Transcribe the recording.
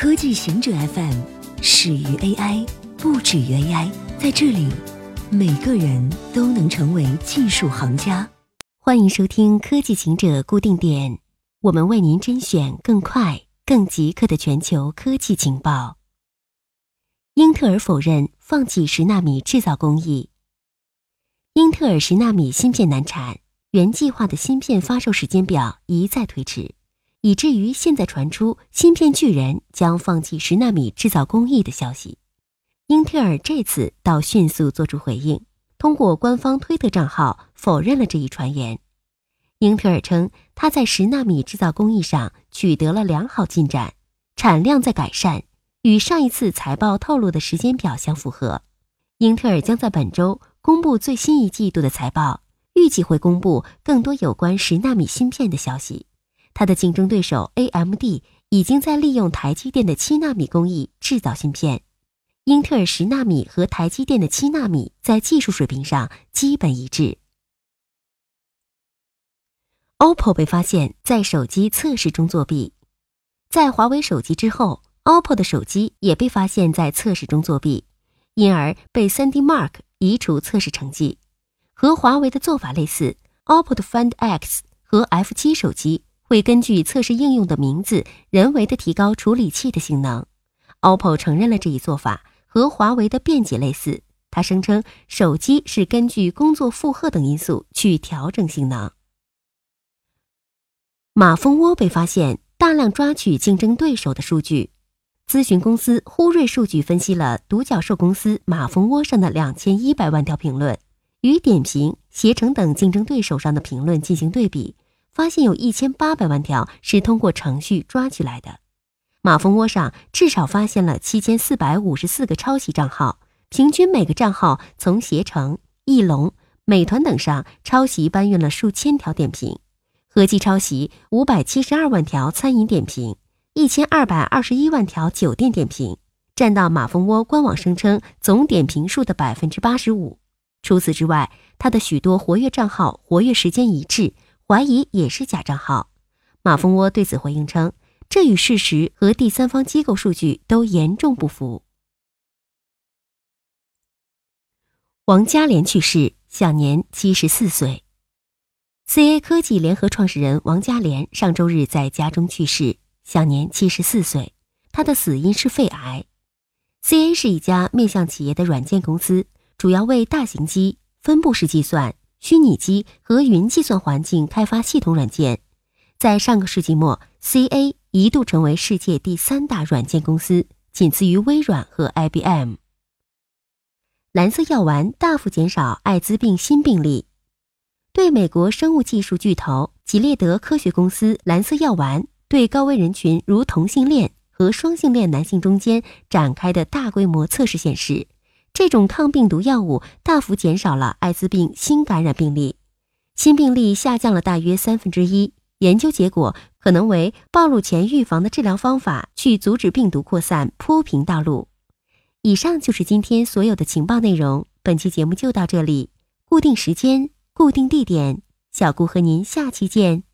科技行者 FM 始于 AI，不止于 AI。在这里，每个人都能成为技术行家。欢迎收听科技行者固定点，我们为您甄选更快、更即刻的全球科技情报。英特尔否认放弃十纳米制造工艺。英特尔十纳米芯片难产，原计划的芯片发售时间表一再推迟。以至于现在传出芯片巨人将放弃十纳米制造工艺的消息，英特尔这次倒迅速做出回应，通过官方推特账号否认了这一传言。英特尔称，它在十纳米制造工艺上取得了良好进展，产量在改善，与上一次财报透露的时间表相符合。英特尔将在本周公布最新一季度的财报，预计会公布更多有关十纳米芯片的消息。它的竞争对手 AMD 已经在利用台积电的七纳米工艺制造芯片，英特尔十纳米和台积电的七纳米在技术水平上基本一致。OPPO 被发现在手机测试中作弊，在华为手机之后，OPPO 的手机也被发现在测试中作弊，因而被 3D Mark 移除测试成绩。和华为的做法类似，OPPO 的 Find X 和 F7 手机。会根据测试应用的名字，人为的提高处理器的性能。OPPO 承认了这一做法和华为的辩解类似。他声称手机是根据工作负荷等因素去调整性能。马蜂窝被发现大量抓取竞争对手的数据。咨询公司呼瑞数据分析了独角兽公司马蜂窝上的两千一百万条评论，与点评、携程等竞争对手上的评论进行对比。发现有一千八百万条是通过程序抓取来的，马蜂窝上至少发现了七千四百五十四个抄袭账号，平均每个账号从携程、翼龙、美团等上抄袭搬运了数千条点评，合计抄袭五百七十二万条餐饮点评，一千二百二十一万条酒店点评，占到马蜂窝官网声称总点评数的百分之八十五。除此之外，它的许多活跃账号活跃时间一致。怀疑也是假账号，马蜂窝对此回应称，这与事实和第三方机构数据都严重不符。王嘉莲去世，享年七十四岁。CA 科技联合创始人王嘉莲上周日在家中去世，享年七十四岁。他的死因是肺癌。CA 是一家面向企业的软件公司，主要为大型机、分布式计算。虚拟机和云计算环境开发系统软件，在上个世纪末，CA 一度成为世界第三大软件公司，仅次于微软和 IBM。蓝色药丸大幅减少艾滋病新病例，对美国生物技术巨头吉列德科学公司蓝色药丸对高危人群如同性恋和双性恋男性中间展开的大规模测试显示。这种抗病毒药物大幅减少了艾滋病新感染病例，新病例下降了大约三分之一。研究结果可能为暴露前预防的治疗方法，去阻止病毒扩散铺平道路。以上就是今天所有的情报内容，本期节目就到这里。固定时间，固定地点，小顾和您下期见。